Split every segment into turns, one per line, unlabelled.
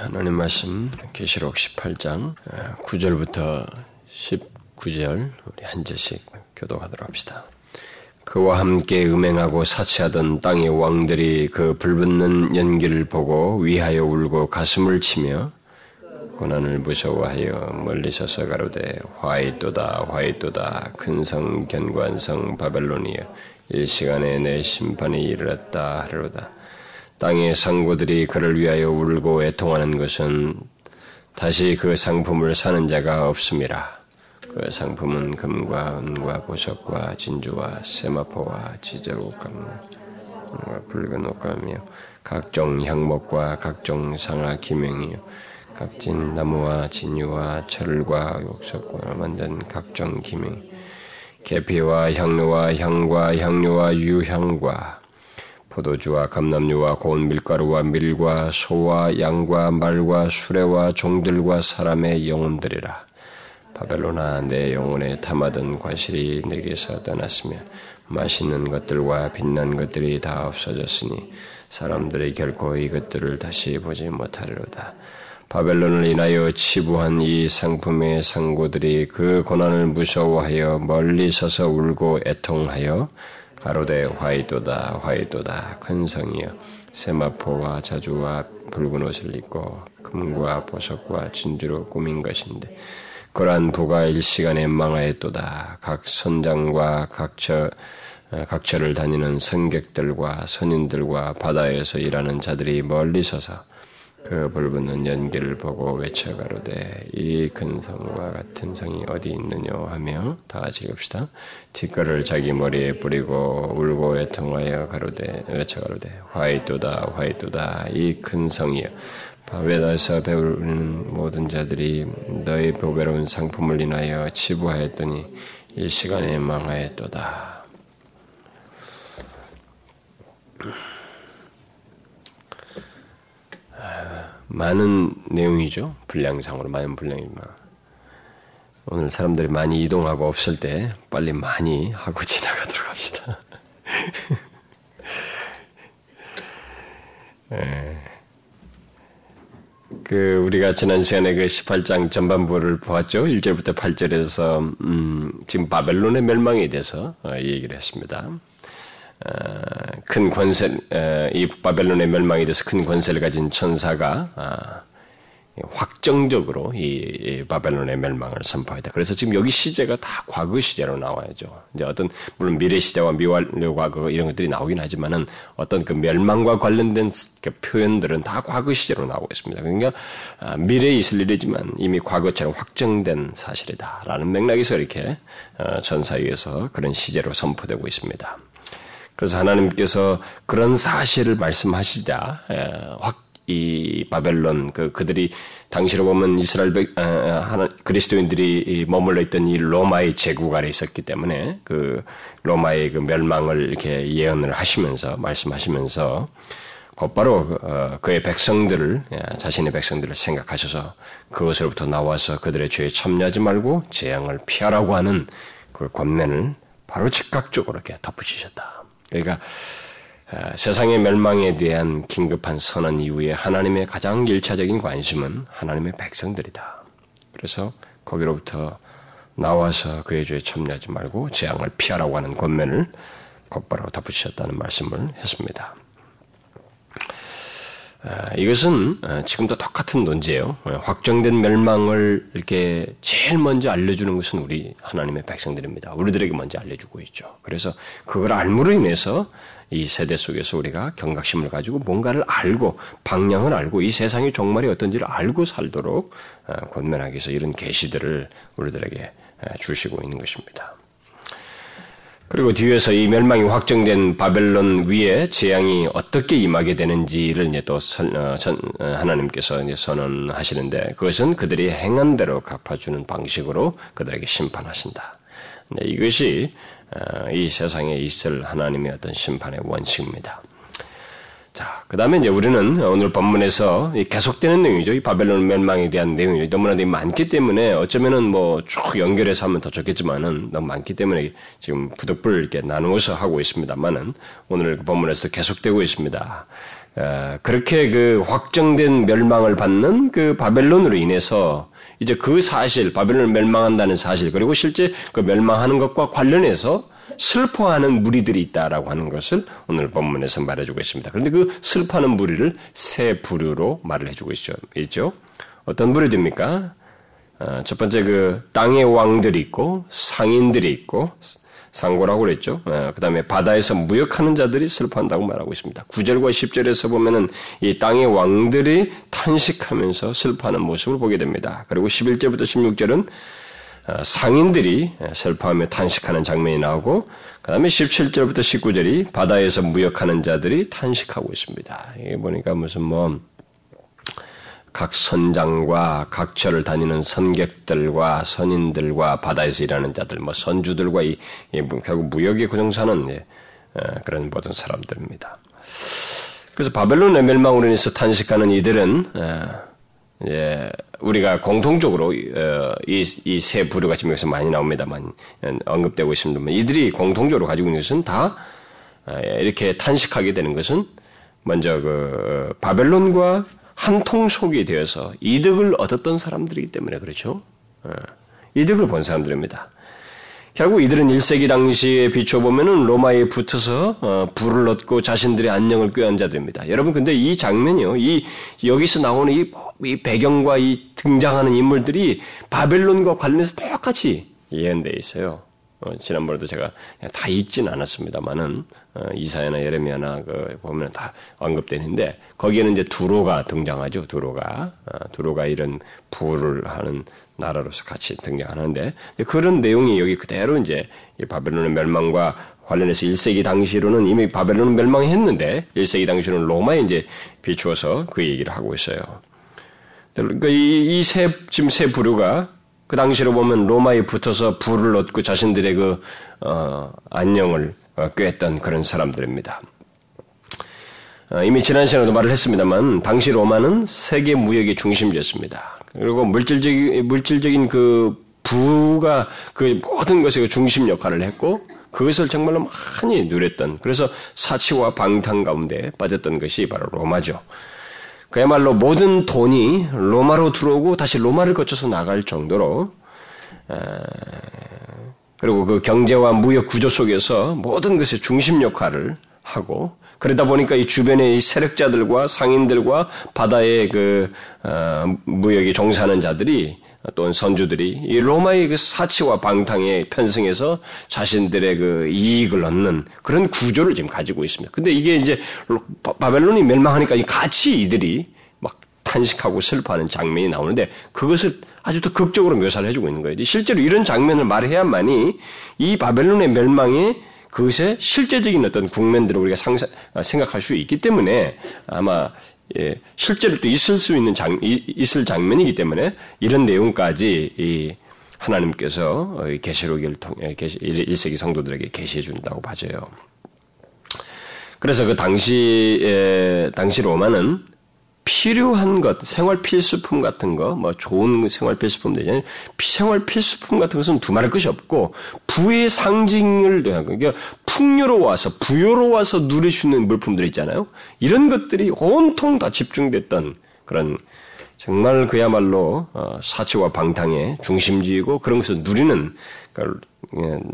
하나님 말씀 계시록 18장 9절부터 19절 우리 한 절씩 교독하도록 합시다. 그와 함께 음행하고 사치하던 땅의 왕들이 그 불붙는 연기를 보고 위하여 울고 가슴을 치며 고난을 무서워하여 멀리 서서 가로되 화이또다 화이또다 큰 성 견관성 바벨론이여 일시간에 내 심판이 이르렀다 하로다. 땅의 상고들이 그를 위하여 울고 애통하는 것은 다시 그 상품을 사는 자가 없음이라. 그 상품은 금과 은과 보석과 진주와 세마포와 지저옷감과 붉은 옷감이며 각종 향목과 각종 상하 기명이요. 각진 나무와 진유와 철과 욕석과 만든 각종 기명 계피와 향료와 향과 향료와 유향과 포도주와 감남류와 고운 밀가루와 밀과 소와 양과 말과 수레와 종들과 사람의 영혼들이라. 바벨로나 내 영혼에 탐하던 과실이 내게서 떠났으며 맛있는 것들과 빛난 것들이 다 없어졌으니 사람들이 결코 이것들을 다시 보지 못하리로다. 바벨론을 인하여 치부한 이 상품의 상고들이 그 고난을 무서워하여 멀리 서서 울고 애통하여 가로되 화이도다 화이도다. 큰 성이여 세마포와 자주와 붉은 옷을 입고 금과 보석과 진주로 꾸민 것인데 그러한 부가 일시간에 망하였도다. 각 선장과 각처 각처를 다니는 성객들과 선인들과 바다에서 일하는 자들이 멀리 서서 그 불붙는 연기를 보고 외쳐 가로되 이 큰 성과 같은 성이 어디 있느냐 하며 다 같이 읽읍시다. 뒷거를 자기 머리에 뿌리고 울고 애통하여 가로되 외쳐 가로되 화이도다 화이도다 이 큰 성이여 바벨에서 배우는 모든 자들이 너의 보배로운 상품을 인하여 치부하였더니 이 시간에 망하였도다. 많은 내용이죠. 분량상으로 많은 분량이지만 오늘 사람들이 많이 이동하고 없을 때 빨리 많이 하고 지나가도록 합시다. 네. 그 우리가 지난 시간에 그 18장 전반부를 보았죠. 1절부터 8절에서 음, 지금 바벨론의 멸망에 대해서 어, 얘기를 했습니다. 어, 큰 권세, 이 바벨론의 멸망에 대해서 큰 권세를 가진 천사가 아, 확정적으로 이 바벨론의 멸망을 선포했다. 그래서 지금 여기 시제가 다 과거 시제로 나와야죠. 이제 어떤 물론 미래 시제와 미완료 과거 이런 것들이 나오긴 하지만은 어떤 그 멸망과 관련된 그 표현들은 다 과거 시제로 나오고 있습니다. 그러니까 아, 미래에 있을 일이지만 이미 과거처럼 확정된 사실이다라는 맥락에서 이렇게 어, 전사에서 그런 시제로 선포되고 있습니다. 그래서 하나님께서 그런 사실을 말씀하시자 확 이 바벨론 그 그들이 당시로 보면 이스라엘 어, 어, 하나, 그리스도인들이 머물러 있던 이 로마의 제국 아래 있었기 때문에 그 로마의 그 멸망을 이렇게 예언을 하시면서 말씀하시면서 곧바로 어, 그의 백성들을 예, 자신의 백성들을 생각하셔서 그것으로부터 나와서 그들의 죄에 참여하지 말고 재앙을 피하라고 하는 그 권면을 바로 즉각적으로 이렇게 덧붙이셨다. 그러니까 어, 세상의 멸망에 대한 긴급한 선언 이후에 하나님의 가장 일차적인 관심은 하나님의 백성들이다. 그래서 거기로부터 나와서 그의 죄에 참여하지 말고 재앙을 피하라고 하는 권면을 곧바로 덧붙이셨다는 말씀을 했습니다. 아, 이것은 아, 지금도 똑같은 논지예요. 어, 확정된 멸망을 이렇게 제일 먼저 알려주는 것은 우리 하나님의 백성들입니다. 우리들에게 먼저 알려주고 있죠. 그래서 그걸 알므로 인해서 이 세대 속에서 우리가 경각심을 가지고 뭔가를 알고 방향을 알고 이 세상의 종말이 어떤지를 알고 살도록 아, 권면하기 위해서 이런 계시들을 우리들에게 주시고 있는 것입니다. 그리고 뒤에서 이 멸망이 확정된 바벨론 위에 재앙이 어떻게 임하게 되는지를 이제 또 선, 어, 선, 어, 하나님께서 이제 선언하시는데 그것은 그들이 행한 대로 갚아주는 방식으로 그들에게 심판하신다. 이것이 어, 이 세상에 있을 하나님의 어떤 심판의 원칙입니다. 자, 그 다음에 이제 우리는 오늘 본문에서 계속되는 내용이죠. 이 바벨론 멸망에 대한 내용이 너무나 많기 때문에 어쩌면은 뭐 쭉 연결해서 하면 더 좋겠지만은 너무 많기 때문에 지금 부득불 이렇게 나누어서 하고 있습니다만은 오늘 그 본문에서도 계속되고 있습니다. 어, 그렇게 그 확정된 멸망을 받는 그 바벨론으로 인해서 이제 그 사실, 바벨론을 멸망한다는 사실, 그리고 실제 그 멸망하는 것과 관련해서 슬퍼하는 무리들이 있다라고 하는 것을 오늘 본문에서 말해주고 있습니다. 그런데 그 슬퍼하는 무리를 세 부류로 말을 해주고 있죠. 어떤 부류입니까? 어, 첫 번째 그 땅의 왕들이 있고 상인들이 있고 상고라고 그랬죠. 어, 그 다음에 바다에서 무역하는 자들이 슬퍼한다고 말하고 있습니다. 9절과 10절에서 보면은 이 땅의 왕들이 탄식하면서 슬퍼하는 모습을 보게 됩니다. 그리고 11절부터 16절은 어, 상인들이 슬퍼하며 탄식하는 장면이 나오고 그 다음에 17절부터 19절이 바다에서 무역하는 자들이 탄식하고 있습니다. 이게 보니까 무슨 뭐 각 선장과 각처를 다니는 선객들과 선인들과 바다에서 일하는 자들, 뭐 선주들과 이, 이 결국 무역의 고정사는 예, 어, 그런 모든 사람들입니다. 그래서 바벨론의 멸망으로 인해서 탄식하는 이들은 어, 예, 우리가 공통적으로 어, 이이 세 부류가 지금 여기서 많이 나옵니다만 언급되고 있습니다만 이들이 공통적으로 가지고 있는 것은 다 이렇게 탄식하게 되는 것은 먼저 그 바벨론과 한통 속이 되어서 이득을 얻었던 사람들이기 때문에 그렇죠. 어, 이득을 본 사람들입니다. 결국 이들은 1세기 당시에 비춰보면은 로마에 붙어서 어, 불을 얻고 자신들의 안녕을 꾀한 자들입니다. 여러분 근데 이 장면이요. 이 여기서 나오는 이, 이 배경과 이 등장하는 인물들이 바벨론과 관련해서 똑같이 예언되어 있어요. 어, 지난번에도 제가 다 읽진 않았습니다만은 어, 이사야나 예레미야나 그 보면 다 언급되는데 거기에는 이제 두로가 등장하죠. 두로가 어, 두로가 이런 부를 하는 나라로서 같이 등장하는데 그런 내용이 여기 그대로 이제 바벨론의 멸망과 관련해서 1세기 당시로는 이미 바벨론은 멸망했는데 1세기 당시로는 로마에 이제 비추어서 그 얘기를 하고 있어요. 그러니까 이세 지금 세 부류가 그 당시로 보면 로마에 붙어서 불을 얻고 자신들의 그 어, 안녕을 어, 꾀했던 그런 사람들입니다. 어, 이미 지난 시간에도 말을 했습니다만 당시 로마는 세계 무역의 중심지였습니다. 그리고 물질적인 물질적인 그 부가 그 모든 것의 그 중심 역할을 했고 그것을 정말로 많이 누렸던 그래서 사치와 방탕 가운데 빠졌던 것이 바로 로마죠. 그야말로 모든 돈이 로마로 들어오고 다시 로마를 거쳐서 나갈 정도로 그리고 그 경제와 무역 구조 속에서 모든 것의 중심 역할을 하고 그러다 보니까 이 주변의 이 세력자들과 상인들과 바다의 그 어, 무역에 종사하는 자들이 또는 선주들이 이 로마의 그 사치와 방탕에 편승해서 자신들의 그 이익을 얻는 그런 구조를 지금 가지고 있습니다. 근데 이게 이제 바벨론이 멸망하니까 같이 이들이 막 탄식하고 슬퍼하는 장면이 나오는데 그것을 아주 더 극적으로 묘사를 해주고 있는 거예요. 실제로 이런 장면을 말해야만이 이 바벨론의 멸망에 그것의 실제적인 어떤 국면들을 우리가 상상, 생각할 수 있기 때문에 아마 예, 실제로 또 있을 수 있는 장, 있을 장면이기 때문에 이런 내용까지 이 하나님께서 계시록을 통해 1세기 성도들에게 계시해 준다고 봐져요. 그래서 그 당시 당시 로마는 필요한 것, 생활 필수품 같은 거, 뭐 좋은 생활 필수품 되잖아요. 생활 필수품 같은 것은 두말할 것이 없고 부의 상징을 그러니까 풍요로워서 부여로워서 누릴 수 있는 물품들 있잖아요. 이런 것들이 온통 다 집중됐던 그런 정말 그야말로 어, 사치와 방탕의 중심지이고 그런 것을 누리는 그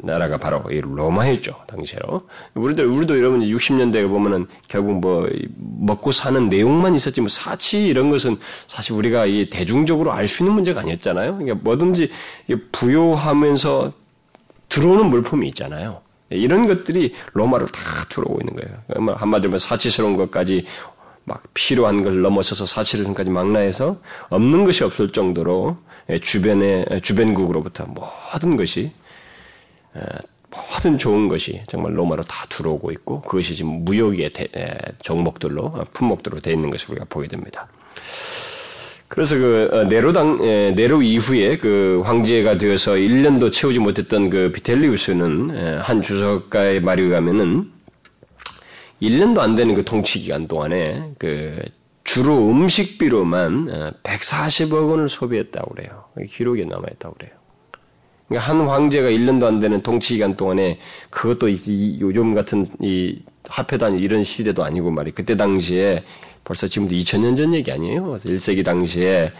나라가 바로 이 로마였죠 당시로. 우리도 우리도 여러분 60년대에 보면은 결국 뭐 먹고 사는 내용만 있었지 뭐 사치 이런 것은 사실 우리가 이 대중적으로 알 수 있는 문제가 아니었잖아요. 그러니까 뭐든지 부요하면서 들어오는 물품이 있잖아요. 이런 것들이 로마로 다 들어오고 있는 거예요. 한마디로 사치스러운 것까지 막 필요한 걸 넘어서서 사실은까지 망라해서 없는 것이 없을 정도로 주변의 주변국으로부터 모든 것이 모든 좋은 것이 정말 로마로 다 들어오고 있고 그것이 지금 무역의 종목들로 어, 품목들로 되어 있는 것을 우리가 보게 됩니다. 그래서 그 어, 네로당 네로 이후에 그 황제가 되어서 1년도 채우지 못했던 그 비텔리우스는 한 주석가의 말에 의하면은 1년도 안 되는 그 통치 기간 동안에 그 주로 음식비로만 140억 어, 원을 소비했다고 그래요. 기록에 남아 있다고 그래요. 그러니까 한 황제가 1년도 안 되는 통치 기간 동안에 그것도 이, 요즘 같은 이 화폐단 이런 시대도 아니고 말이 그때 당시에 벌써 지금도 2000년 전 얘기 아니에요. 그래서 1세기 당시에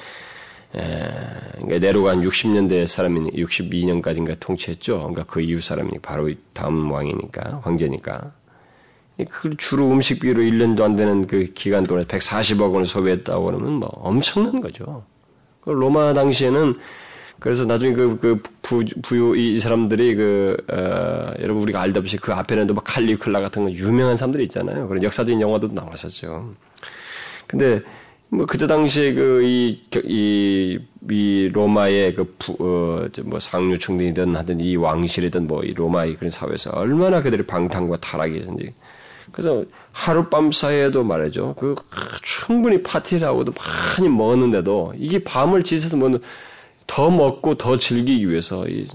에, 그러니까 네로가 한 60년대 사람이 62년까지인가 통치했죠. 그러니까 그 이후 사람이 바로 다음 왕이니까 황제니까. 그 주로 음식비로 1년도 안 되는 그 기간 동안에 140억 원을 소비했다고 그러면 뭐 엄청난 거죠. 그 로마 당시에는 그래서 나중에 그, 그 부, 부유, 이 사람들이 그, 어, 여러분 우리가 알다시피 그 앞에는 또 막 칼리클라 같은 거 유명한 사람들이 있잖아요. 그런 역사적인 영화도 나왔었죠. 근데 뭐 그때 당시에 그이이이 로마의 그 어, 뭐 상류층이든 하든 이 왕실이든 뭐 이 로마의 그런 사회에서 얼마나 그들의 방탕과 타락이 있는지 그래서 하룻밤 사이에도 말이죠. 그 충분히 파티를 하고도 많이 먹었는데도 이게 밤을 지새서 먹는 더 먹고 더 즐기기 위해서 이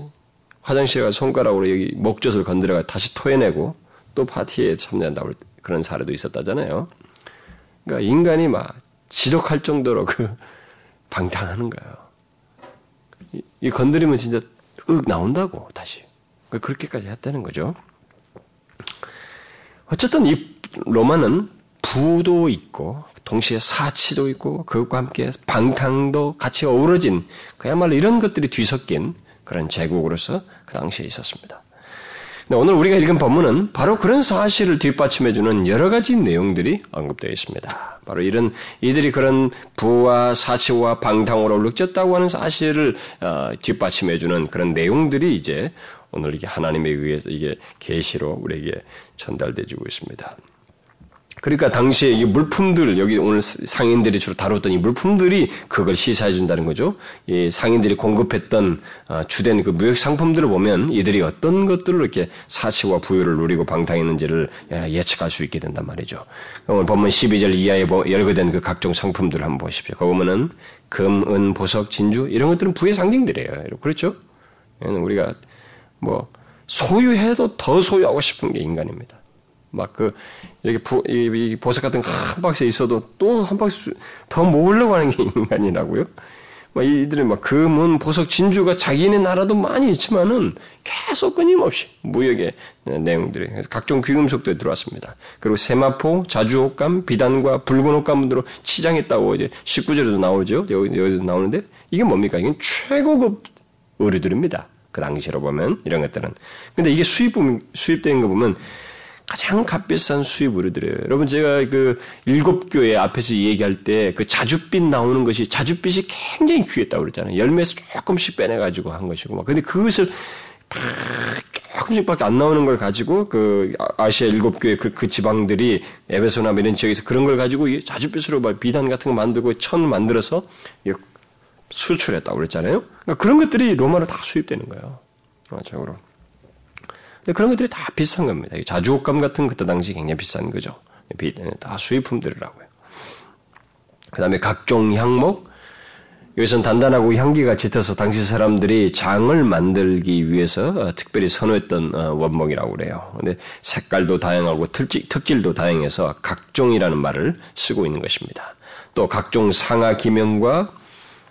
화장실에 가 손가락으로 여기 목젖을 건드려가 다시 토해내고 또 파티에 참여한다고 그런 사례도 있었다잖아요. 그러니까 인간이 막 지독할 정도로 그 방탕하는 거예요. 이, 이 건드리면 진짜 윽 나온다고 다시 그러니까 그렇게까지 했다는 거죠. 어쨌든 이 로마는 부도 있고 동시에 사치도 있고 그것과 함께 방탕도 같이 어우러진 그야말로 이런 것들이 뒤섞인 그런 제국으로서 그 당시에 있었습니다. 오늘 우리가 읽은 본문은 바로 그런 사실을 뒷받침해 주는 여러 가지 내용들이 언급되어 있습니다. 바로 이런 이들이 그런 부와 사치와 방탕으로 룩졌다고 하는 사실을 어, 뒷받침해 주는 그런 내용들이 이제 오늘 이게 하나님에 의해서 이게 계시로 우리에게 전달되어지고 있습니다. 그러니까 당시에 이 물품들 여기 오늘 상인들이 주로 다뤘던 이 물품들이 그걸 시사해 준다는 거죠. 이 상인들이 공급했던 어, 주된 그 무역 상품들을 보면 이들이 어떤 것들로 이렇게 사치와 부유를 누리고 방탕했는지를 예, 예측할 수 있게 된단 말이죠. 오늘 본문 12절 이하에 열거된 그 각종 상품들을 한번 보십시오. 거기 보면은 금, 은, 보석, 진주 이런 것들은 부의 상징들이에요. 그렇죠? 우리가 뭐 소유해도 더 소유하고 싶은 게 인간입니다. 막그 이렇게 부, 이, 이 보석 같은 거한 박스에 있어도 또 한 박스 더 모으려고 하는 게 인간이라고요. 막 이들은 막 금은 보석 진주가 자기네 나라도 많이 있지만은 계속 끊임없이 무역의 내용들이 각종 귀금속도 들어왔습니다. 그리고 세마포, 자주옷감, 비단과 붉은 옷감으로 치장했다고 이제 19절에도 나오죠. 여기, 여기서 나오는데 이게 뭡니까? 이건 최고급 의류들입니다. 그 당시로 보면 이런 것들은. 근데 이게 수입 수입된 거 보면 가장 값비싼 수입 의류들이에요. 여러분 제가 그 일곱 교회 앞에서 얘기할 때 그 자줏빛 나오는 것이 자줏빛이 굉장히 귀했다고 그랬잖아요. 열매에서 조금씩 빼내 가지고 한 것이고 막. 근데 그것을 조금씩밖에 안 나오는 걸 가지고 그 아시아 일곱 교회 그, 그 지방들이 에베소나 이런 지역에서 그런 걸 가지고 자줏빛으로 막 비단 같은 거 만들고 천 만들어서 수출했다고 그랬잖아요. 그러니까 그런 것들이 로마로 다 수입되는 거예요. 전적으로. 그런 것들이 다 비싼 겁니다. 자주옷감 같은 그때 당시 굉장히 비싼 거죠. 다 수입품들이라고요. 그 다음에 각종 향목, 여기서는 단단하고 향기가 짙어서 당시 사람들이 장을 만들기 위해서 어, 특별히 선호했던 어, 원목이라고 그래요. 근데 색깔도 다양하고 특질, 도 다양해서 각종이라는 말을 쓰고 있는 것입니다. 또 각종 상하 기명과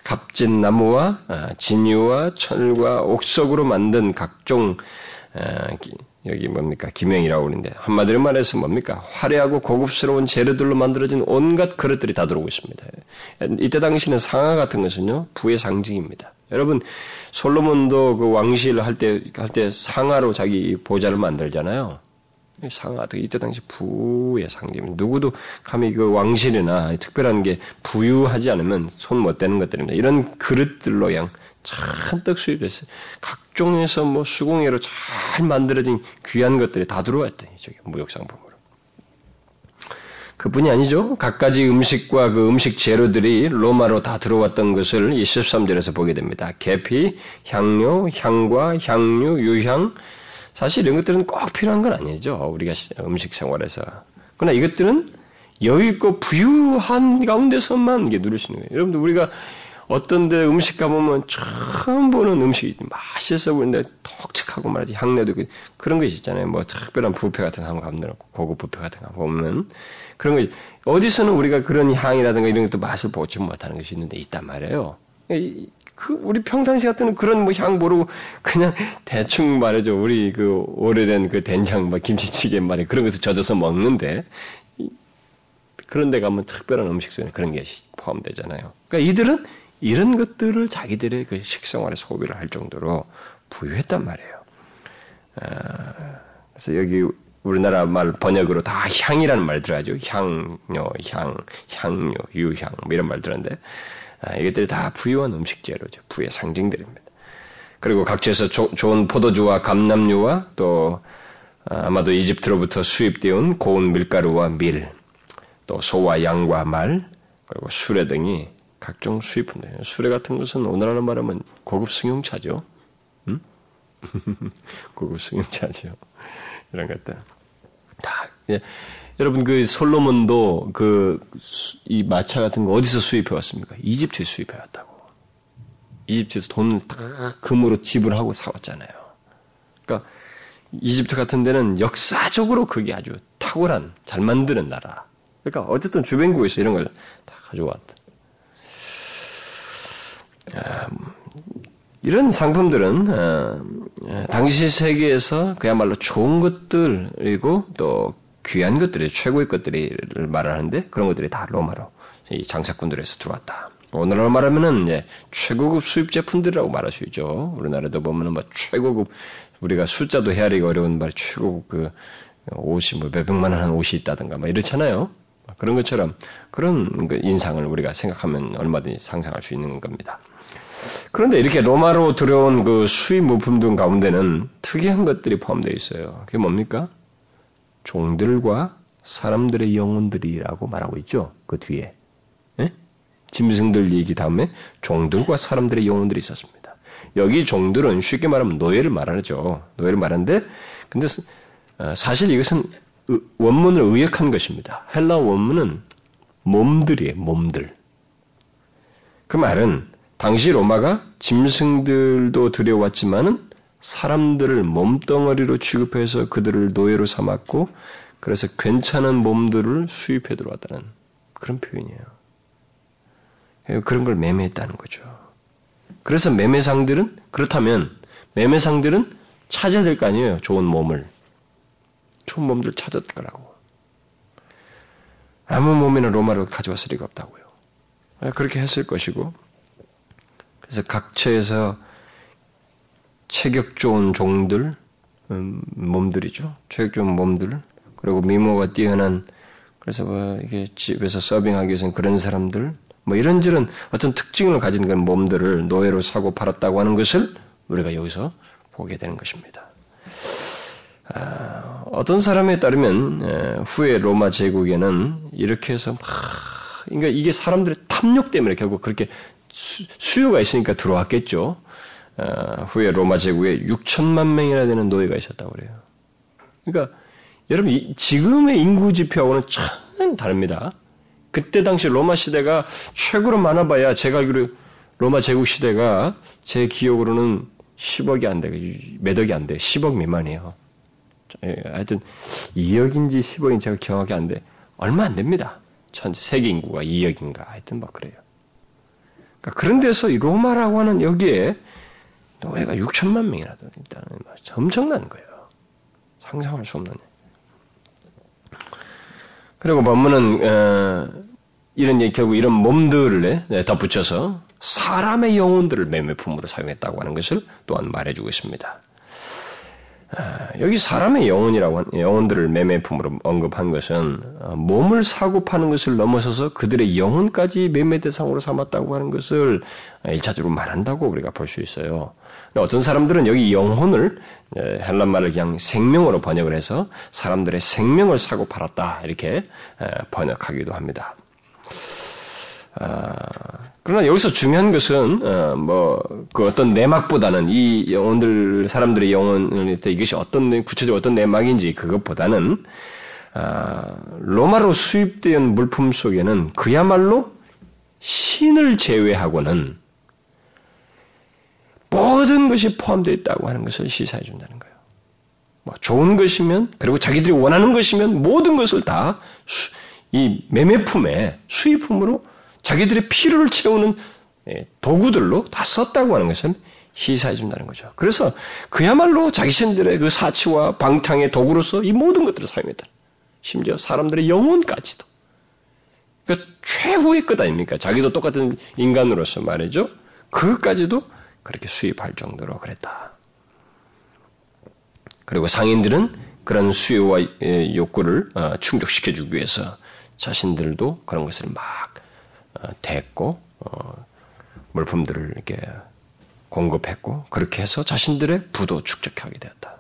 값진 나무와 어, 진유와 철과 옥석으로 만든 각종 여기 뭡니까 기명이라고 그러는데 한마디로 말해서 뭡니까 화려하고 고급스러운 재료들로 만들어진 온갖 그릇들이 다 들어오고 있습니다. 이때 당시는 상하 같은 것은요 부의 상징입니다. 여러분 솔로몬도 그 왕실 할 때 할 때 상하로 자기 보좌를 만들잖아요. 상하 이때 당시 부의 상징. 누구도 감히 그 왕실이나 특별한 게 부유하지 않으면 손 못 대는 것들입니다. 이런 그릇들로 그냥 잔뜩 수입했어요. 각종에서 뭐 수공예로 잘 만들어진 귀한 것들이 다 들어왔더니 저기 무역상품으로. 그뿐이 아니죠. 갖가지 음식과 그 음식 재료들이 로마로 다 들어왔던 것을 23절에서 보게 됩니다. 계피, 향료, 향과, 향유, 유향. 사실 이런 것들은 꼭 필요한 건 아니죠. 우리가 음식 생활에서. 그러나 이것들은 여유 있고 부유한 가운데서만 이게 누릴 수 있는 거예요. 여러분들 우리가 어떤 데 음식 가보면 처음 보는 음식이 맛있어 보이는데 톡측하고 말이지 향내도 그, 그런 것이 있잖아요. 뭐 특별한 부페 같은 거 한번 가보놓고 고급 부페 같은 거 보면 그런 거 어디서는 우리가 그런 향이라든가 이런 것도 맛을 보지 못하는 것이 있는데 있단 말이에요. 그 우리 평상시 같은 그런 뭐 향 모르고 그냥 대충 말이죠. 우리 그 오래된 그 된장 뭐 김치찌개 말이 그런 것을 젖어서 먹는데 그런 데 가면 특별한 음식 속에 그런 게 포함되잖아요. 그러니까 이들은 이런 것들을 자기들의 그 식생활에 소비를 할 정도로 부유했단 말이에요. 아, 그래서 여기 우리나라 말 번역으로 다 향이라는 말 들어가죠. 향료, 향, 향료, 유향 뭐 이런 말 들었는데 아, 이것들이 다 부유한 음식 재료죠. 부의 상징들입니다. 그리고 각지에서 조, 좋은 포도주와 감남류와 또 아, 아마도 이집트로부터 수입되어 온 고운 밀가루와 밀, 또 소와 양과 말, 그리고 수레 등이 각종 수입품들. 수레 같은 것은 오늘날로 말하면 고급 승용차죠. 음? 고급 승용차죠. 이런 것들. 다, 예. 여러분, 그 솔로몬도 그, 이 마차 같은 거 어디서 수입해 왔습니까? 이집트에 수입해 왔다고. 이집트에서 돈을 다 금으로 지불하고 사왔잖아요. 그러니까, 이집트 같은 데는 역사적으로 그게 아주 탁월한, 잘 만드는 나라. 그러니까, 어쨌든 주변국에서 이런 걸 다 가져왔다. 아, 이런 상품들은 어, 당시 세계에서 그야말로 좋은 것들이고 또 귀한 것들이 최고의 것들을 말하는데 그런 것들이 다 로마로 이 장사꾼들에서 들어왔다. 오늘날 말하면은 이제 최고급 수입 제품들이라고 말할 수 있죠. 우리나라도 보면은 뭐 최고급 우리가 숫자도 헤아리기 어려운 말 최고급 그 옷이 뭐 몇백만 원 한 옷이 있다든가 막 이렇잖아요. 그런 것처럼 그런 그 인상을 우리가 생각하면 얼마든지 상상할 수 있는 겁니다. 그런데 이렇게 로마로 들어온 그 수입 물품들 가운데는 특이한 것들이 포함되어 있어요. 그게 뭡니까? 종들과 사람들의 영혼들이라고 말하고 있죠. 그 뒤에. 예? 짐승들 얘기 다음에 종들과 사람들의 영혼들이 있었습니다. 여기 종들은 쉽게 말하면 노예를 말하죠. 노예를 말하는데, 근데 어, 사실 이것은 원문을 의역한 것입니다. 헬라 원문은 몸들이에요, 몸들. 그 말은 당시 로마가 짐승들도 들여왔지만은 사람들을 몸덩어리로 취급해서 그들을 노예로 삼았고 그래서 괜찮은 몸들을 수입해 들어왔다는 그런 표현이에요. 그런 걸 매매했다는 거죠. 그래서 매매상들은 그렇다면 매매상들은 찾아야 될 거 아니에요. 좋은 몸을. 좋은 몸들 찾았을 거라고. 아무 몸이나 로마로 가져왔을 리가 없다고요. 그렇게 했을 것이고 그래서 각처에서 체격 좋은 종들, 음, 몸들이죠. 체격 좋은 몸들, 그리고 미모가 뛰어난, 그래서 뭐 이게 집에서 서빙하기 위해서는 그런 사람들, 뭐 이런저런 어떤 특징을 가진 그런 몸들을 노예로 사고 팔았다고 하는 것을 우리가 여기서 보게 되는 것입니다. 아, 어떤 사람에 따르면 후에 로마 제국에는 이렇게 해서 막 그러니까 이게 사람들의 탐욕 때문에 결국 그렇게 수, 요가 있으니까 들어왔겠죠. 어, 후에 로마 제국에 6천만 명이나 되는 노예가 있었다고 그래요. 그러니까 여러분 이, 지금의 인구 지표하고는 참 다릅니다. 그때 당시 로마 시대가 최고로 많아봐야 제가 알기로 로마 제국 시대가 제 기억으로는 10억이 안 돼, 몇 억이 안 돼, 10억 미만이에요. 예, 하여튼 2억인지 10억인지 제가 기억이 안 돼. 얼마 안 됩니다. 전 세계 인구가 2억인가 하여튼 막 그래요. 그러니까 그런 데서 이 로마라고 하는 여기에 노예가 6천만 명이나 있다는 엄청난 거예요. 상상할 수 없는. 그리고 본문은 어, 이런 결국 이런 몸들을 네, 덧붙여서 사람의 영혼들을 매매품으로 사용했다고 하는 것을 또한 말해주고 있습니다. 아, 여기 사람의 영혼이라고 영혼들을 매매품으로 언급한 것은 어, 몸을 사고 파는 것을 넘어서서 그들의 영혼까지 매매 대상으로 삼았다고 하는 것을 일차적으로 말한다고 우리가 볼 수 있어요. 어떤 사람들은 여기 영혼을 헬란 말을 그냥 생명으로 번역을 해서 사람들의 생명을 사고 팔았다 이렇게 번역하기도 합니다. 아, 그러나 여기서 중요한 것은 어, 뭐그 어떤 내막보다는 이 영혼들 사람들의 영혼을 이것이 어떤 구체적으로 어떤 내막인지 그것보다는 아, 로마로 수입된 물품 속에는 그야말로 신을 제외하고는 모든 것이 포함되어 있다고 하는 것을 시사해 준다는 거예요. 뭐 좋은 것이면 그리고 자기들이 원하는 것이면 모든 것을 다 이 매매품에 수입품으로 자기들의 필요를 채우는 예, 도구들로 다 썼다고 하는 것은 시사해 준다는 거죠. 그래서 그야말로 자기 신들의 그 사치와 방탕의 도구로서 이 모든 것들을 사용했다. 심지어 사람들의 영혼까지도. 그 최후의 끝 아닙니까? 자기도 똑같은 인간으로서 말이죠. 그것까지도 그렇게 수입할 정도로 그랬다. 그리고 상인들은 그런 수요와 욕구를 어, 충족시켜주기 위해서 자신들도 그런 것을 막 어, 대고 어, 물품들을 이렇게 공급했고 그렇게 해서 자신들의 부도 축적하게 되었다.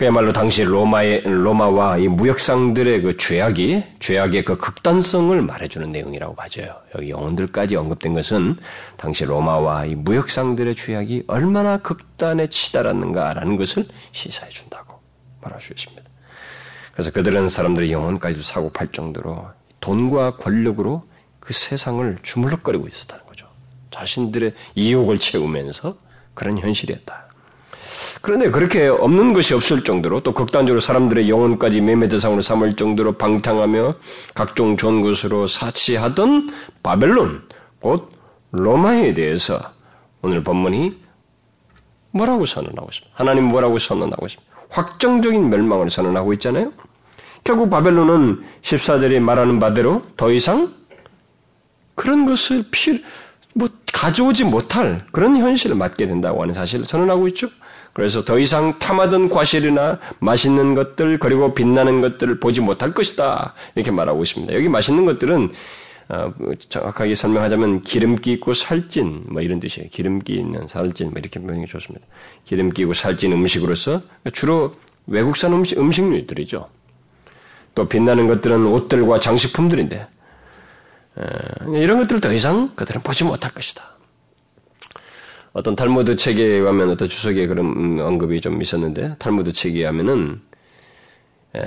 그야말로 당시 로마의 로마와 이 무역상들의 그 죄악이 죄악의 그 극단성을 말해주는 내용이라고 봐져요. 여기 영혼들까지 언급된 것은 당시 로마와 이 무역상들의 죄악이 얼마나 극단에 치달았는가라는 것을 시사해 준다고 말할 수 있습니다. 그래서 그들은 사람들의 영혼까지도 사고 팔 정도로 돈과 권력으로 그 세상을 주물럭거리고 있었다는 거죠. 자신들의 이욕을 채우면서 그런 현실이었다. 그런데 그렇게 없는 것이 없을 정도로 또 극단적으로 사람들의 영혼까지 매매 대상으로 삼을 정도로 방탕하며 각종 좋은 것으로 사치하던 바벨론, 곧 로마에 대해서 오늘 본문이 뭐라고 선언하고 있습니다. 하나님 뭐라고 선언하고 있습니다. 확정적인 멸망을 선언하고 있잖아요. 결국 바벨론은 14절에 말하는 바대로 더 이상 그런 것을 피, 뭐, 가져오지 못할 그런 현실을 맞게 된다고 하는 사실을 선언하고 있죠. 그래서 더 이상 탐하던 과실이나 맛있는 것들 그리고 빛나는 것들을 보지 못할 것이다 이렇게 말하고 있습니다. 여기 맛있는 것들은 어, 정확하게 설명하자면 기름기 있고 살찐 뭐 이런 뜻이에요. 기름기 있는 살찐 뭐 이렇게 명이 좋습니다. 기름기 있고 살찐 음식으로서 주로 외국산 음식 음식류들이죠. 또 빛나는 것들은 옷들과 장식품들인데 어, 이런 것들을 더 이상 그들은 보지 못할 것이다. 어떤 탈무드 책에 가면 어떤 주석에 그런 언급이 좀 있었는데 탈무드 책에 에,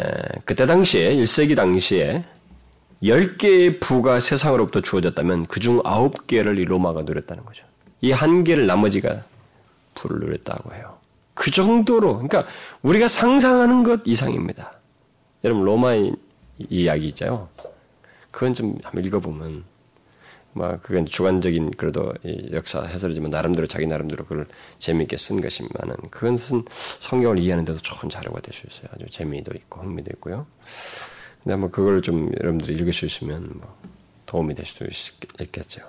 그때 당시에 1세기 당시에 10개의 부가 세상으로부터 주어졌다면 그중 9개를 이 로마가 누렸다는 거죠. 이 한 개를 나머지가 부를 누렸다고 해요. 그 정도로 그러니까 우리가 상상하는 것 이상입니다. 여러분 로마의 이야기 있잖아요. 그건 좀 한번 읽어보면 뭐 그건 주관적인 그래도 역사 해설이지만 나름대로 자기 나름대로 그걸 재미있게 쓴 것이지만은 그것은 성경을 이해하는 데도 좋은 자료가 될 수 있어요. 아주 재미도 있고 흥미도 있고요. 근데 뭐 그걸 좀 여러분들이 있으면 뭐 도움이 될 수도 있겠죠.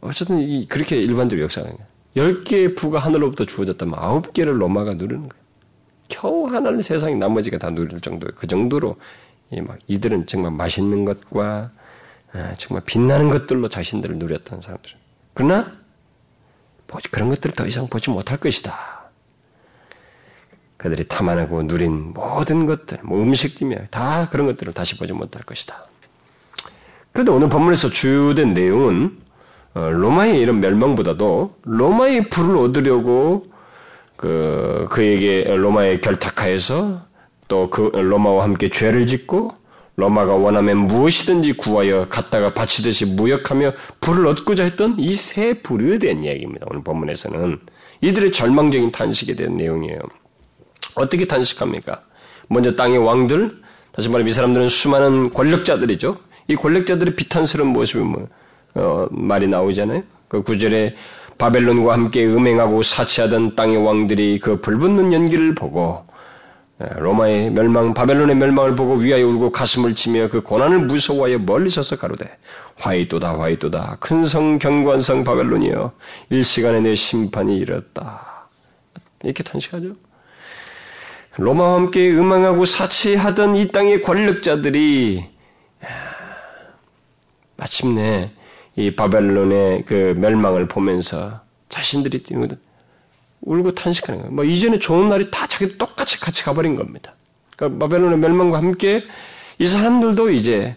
어쨌든 이 그렇게 일반적으로 역사가 열 개의 부가 하늘로부터 주어졌다면 아홉 개를 로마가 누르는 거예요. 겨우 하나를 세상에 나머지가 다 누릴 정도 그 정도로 막 이들은 정말 맛있는 것과 아, 정말 빛나는 것들로 자신들을 누렸던 사람들. 그러나 그런 것들을 더 이상 보지 못할 것이다. 그들이 탐안하고 누린 모든 것들, 뭐 음식이며 다 그런 것들을 다시 보지 못할 것이다. 그런데 오늘 본문에서 주된 내용은 어, 로마의 이런 멸망보다도 로마의 불을 얻으려고 그 그에게 로마에 결탁하여서 또 그 로마와 함께 죄를 짓고 로마가 원하면 무엇이든지 구하여 갖다가 바치듯이 무역하며 불을 얻고자 했던 이 세 부류에 대한 이야기입니다. 오늘 본문에서는 이들의 절망적인 탄식에 대한 내용이에요. 어떻게 탄식합니까? 먼저 땅의 왕들, 다시 말하면 이 사람들은 수많은 권력자들이죠. 이 권력자들의 비탄스러운 모습이 뭐, 어, 말이 나오잖아요. 그 구절에 바벨론과 함께 음행하고 사치하던 땅의 왕들이 그 불붙는 연기를 보고 예, 로마의 멸망, 바벨론의 멸망을 보고 위하여 울고 가슴을 치며 그 고난을 무서워하여 멀리 서서 가로되 화이또다 화이또다. 큰 성 경관 성 바벨론이여. 일시간에 내 심판이 이르렀다. 이렇게 탄식하죠. 로마와 함께 음행하고 사치하던 이 땅의 권력자들이 마침내 이 바벨론의 그 멸망을 보면서 자신들이 울고 탄식하는 거예요. 뭐 이전에 좋은 날이 다 자기도 똑같이 같이 가버린 겁니다. 그러니까 바벨론의 멸망과 함께 이 사람들도 이제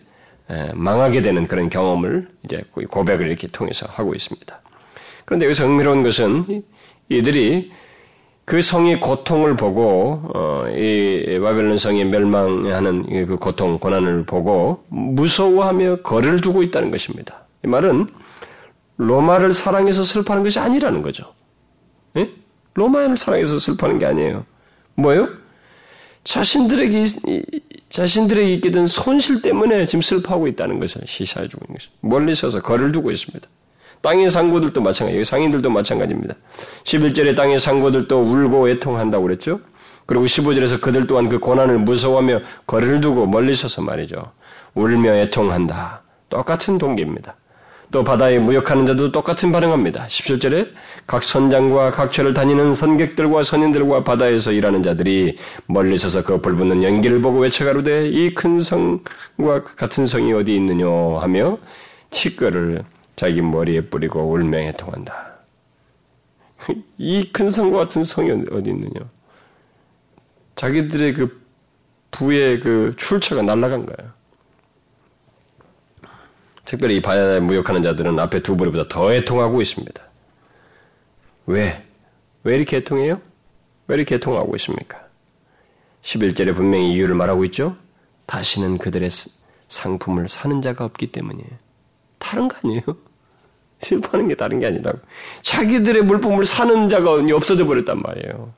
망하게 되는 그런 경험을 이제 고백을 이렇게 통해서 하고 있습니다. 그런데 여기서 흥미로운 것은 이들이 그 성의 고통을 보고 어, 이 바벨론 성이 멸망하는 그 고통 고난을 보고 무서워하며 거리를 두고 있다는 것입니다. 이 말은 로마를 사랑해서 슬퍼하는 것이 아니라는 거죠. 예? 로마인을 사랑해서 슬퍼하는 게 아니에요. 뭐요? 자신들에게 자신들에게 있게 된 손실 때문에 지금 슬퍼하고 있다는 것을 시사해 주고 있는 것입니다. 멀리 서서 거리를 두고 있습니다. 땅의 상고들도 마찬가지예요. 상인들도 마찬가지입니다. 11절에 땅의 상고들도 울고 애통한다고 그랬죠. 그리고 15절에서 그들 또한 그 고난을 무서워하며 거리를 두고 멀리 서서 말이죠. 울며 애통한다. 똑같은 동기입니다. 또 바다에 무역하는 자도 똑같은 반응합니다. 17절에 각 선장과 각 처를 다니는 선객들과 선인들과 바다에서 일하는 자들이 멀리 서서 그 불붙는 연기를 보고 외쳐가로되 이 큰 성과 같은 성이 어디 있느냐 하며 티끌을 자기 머리에 뿌리고 울명해 통한다. 이 큰 성과 같은 성이 어디 있느냐? 자기들의 그 부의 그 출처가 날아간 거예요. 특별히 이 바다에 무역하는 자들은 앞에 두 부리보다 더 애통하고 있습니다. 왜? 왜 이렇게 애통해요? 왜 이렇게 애통하고 있습니까? 11절에 분명히 이유를 말하고 있죠? 다시는 그들의 상품을 사는 자가 없기 때문이에요. 다른 거 아니에요? 슬퍼하는 게 다른 게 아니라고. 자기들의 물품을 사는 자가 없어져 버렸단 말이에요.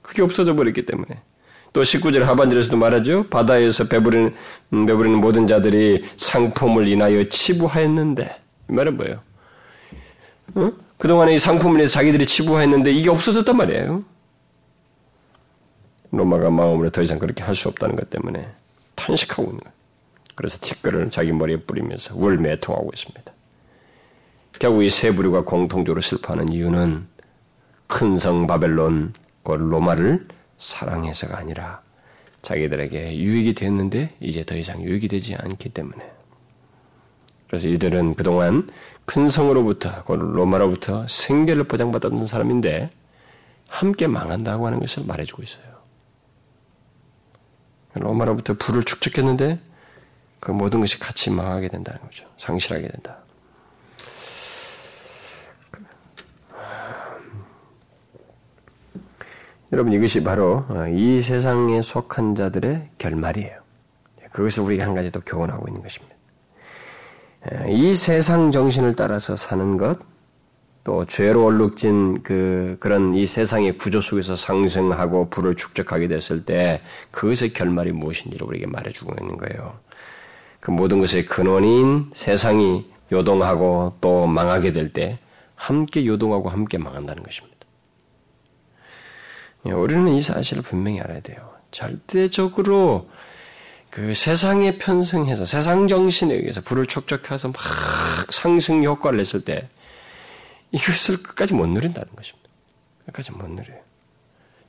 그게 없어져 버렸기 때문에. 또 19절 하반절에서도 말하죠. 바다에서 배부르는, 음, 배부르는 모든 자들이 상품을 인하여 치부하였는데. 이 말은 뭐예요? 어? 그동안에 이 상품을 인해서 자기들이 치부하였는데 이게 없어졌단 말이에요. 로마가 마음으로 더 이상 그렇게 할 수 없다는 것 때문에 탄식하고 있는 거예요. 그래서 티끌을 자기 머리에 뿌리면서 월매통하고 있습니다. 결국 이 세 부류가 공통적으로 슬퍼하는 이유는 큰 성 바벨론, 그 로마를 사랑해서가 아니라 자기들에게 유익이 됐는데 이제 더 이상 유익이 되지 않기 때문에. 그래서 이들은 그동안 큰 성으로부터, 그 로마로부터 생계를 보장받았던 사람인데 함께 망한다고 하는 것을 말해주고 있어요. 로마로부터 불을 축적했는데 그 모든 것이 같이 망하게 된다는 거죠. 상실하게 된다. 여러분 이것이 바로 어, 이 세상에 속한 자들의 결말이에요. 그것을 우리가 한 가지 또 교훈하고 있는 것입니다. 이 세상 정신을 따라서 사는 것, 또 죄로 얼룩진 그 그런 이 세상의 구조 속에서 상승하고 불을 축적하게 됐을 때 그것의 결말이 무엇인지를 우리에게 말해주고 있는 거예요. 그 모든 것의 근원인 세상이 요동하고 또 망하게 될 때 함께 요동하고 함께 망한다는 것입니다. 예, 우리는 이 사실을 분명히 알아야 돼요. 절대적으로 그 세상에 편승해서 세상 정신에 의해서 불을 촉촉해서 막 상승 효과를 냈을 때 이것을 끝까지 못 누린다는 것입니다. 끝까지 못 누려요.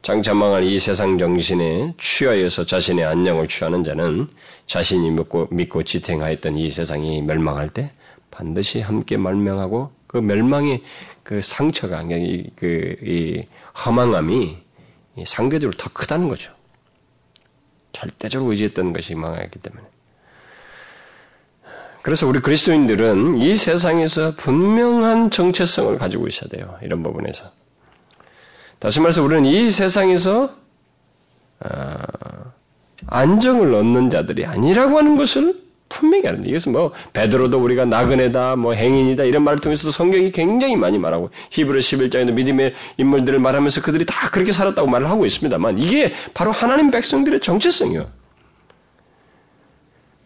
장차 망한 이 세상 정신에 취하여서 자신의 안녕을 취하는 자는 자신이 믿고, 믿고 지탱하였던 이 세상이 멸망할 때 반드시 함께 멸망하고 그 멸망의 그 상처가, 이, 그, 이 허망함이 상대적으로 더 크다는 거죠. 절대적으로 의지했던 것이 망했기 때문에. 그래서 우리 그리스도인들은 이 세상에서 분명한 정체성을 가지고 있어야 돼요. 이런 부분에서. 다시 말해서 우리는 이 세상에서 아, 안정을 얻는 자들이 아니라고 하는 것을 분명히 하는데 이것은 뭐 베드로도 우리가 나그네다 뭐 행인이다 이런 말을 통해서도 성경이 굉장히 많이 말하고 히브리 11장에도 믿음의 인물들을 말하면서 그들이 다 그렇게 살았다고 말을 하고 있습니다만 이게 바로 하나님 백성들의 정체성이요.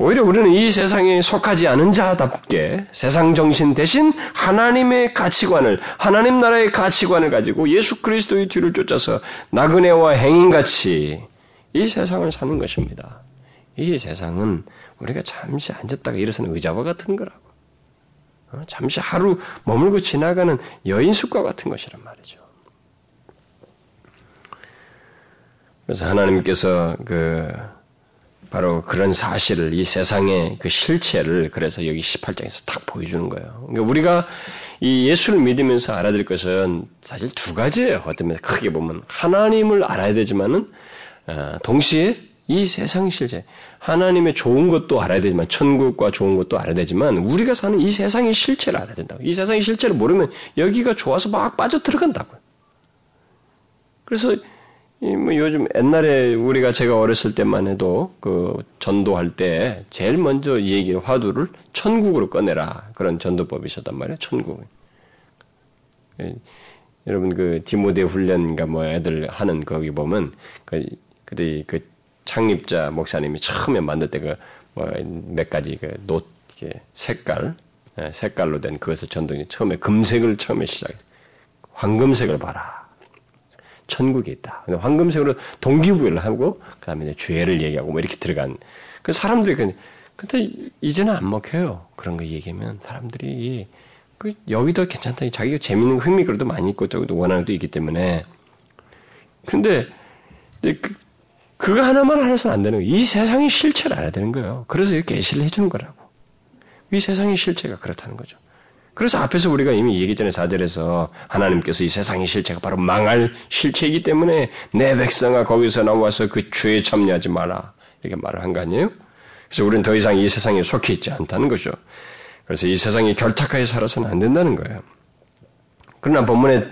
오히려 우리는 이 세상에 속하지 않은 자답게 세상 정신 대신 하나님의 가치관을 하나님 나라의 가치관을 가지고 예수 그리스도의 뒤를 쫓아서 나그네와 행인같이 이 세상을 사는 것입니다. 이 세상은 우리가 잠시 앉았다가 일어서는 의자와 같은 거라고. 어? 잠시 하루 머물고 지나가는 여인 숲과 같은 것이란 말이죠. 그래서 하나님께서 그 바로 그런 사실을 이 세상의 그 실체를 그래서 여기 18장에서 딱 보여주는 거예요. 그러니까 우리가 이 예수를 믿으면서 알아야 될 것은 사실 두 가지예요. 어떤 면에서 크게 보면 하나님을 알아야 되지만은 어, 동시에 이 세상 실제 하나님의 좋은 것도 알아야 되지만 천국과 좋은 것도 알아야 되지만 우리가 사는 이 세상의 실체를 알아야 된다고. 이 세상의 실체를 모르면 여기가 좋아서 막 빠져 들어간다고요. 그래서 뭐 요즘 옛날에 우리가 제가 어렸을 때만 해도 그 전도할 때 제일 먼저 얘기 화두를 천국으로 꺼내라 그런 전도법이 있었단 말이에요. 천국. 예, 여러분 그 디모데 훈련인가 뭐 애들 하는 거기 보면 그 그때 그 창립자 목사님이 처음에 만들 때그뭐몇 가지 그노 색깔 예, 색깔로 된 그것을 전동이 처음에 금색을 처음에 시작해. 황금색을 봐라. 천국이 있다. 근데 황금색으로 동기부여를 하고 그다음에 죄를 얘기하고 뭐 이렇게 들어간. 그 사람들이 그 근데 이제는 안 먹혀요. 그런 거 얘기하면 사람들이 그 여기도 괜찮다. 자기가 재밌는 흥미그로도 많이 있고 저기도 원하는 것도 있기 때문에. 근데 그, 그거 하나만 알아서는 안 되는 거예요. 이 세상의 실체를 알아야 되는 거예요. 그래서 이렇게 계시를 해주는 거라고. 이 세상의 실체가 그렇다는 거죠. 그래서 앞에서 우리가 이미 얘기했잖아요. 4절에서 하나님께서 이 세상의 실체가 바로 망할 실체이기 때문에 내 백성아 거기서 나와서 그 죄에 참여하지 마라. 이렇게 말을 한 거 아니에요? 그래서 우리는 더 이상 이 세상에 속해 있지 않다는 거죠. 그래서 이 세상에 결탁하게 살아서는 안 된다는 거예요. 그러나 본문에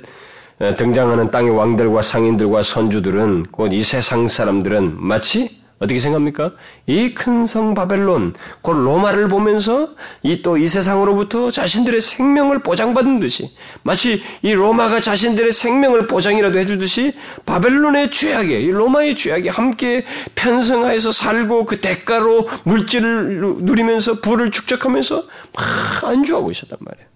등장하는 땅의 왕들과 상인들과 선주들은 곧 이 세상 사람들은 마치 어떻게 생각합니까? 이 큰 성 바벨론, 곧 로마를 보면서 이 또 이 세상으로부터 자신들의 생명을 보장받은 듯이 마치 이 로마가 자신들의 생명을 보장이라도 해주듯이 바벨론의 죄악에, 이 로마의 죄악에 함께 편성하여서 살고 그 대가로 물질을 누리면서 부를 축적하면서 막 안주하고 있었단 말이에요.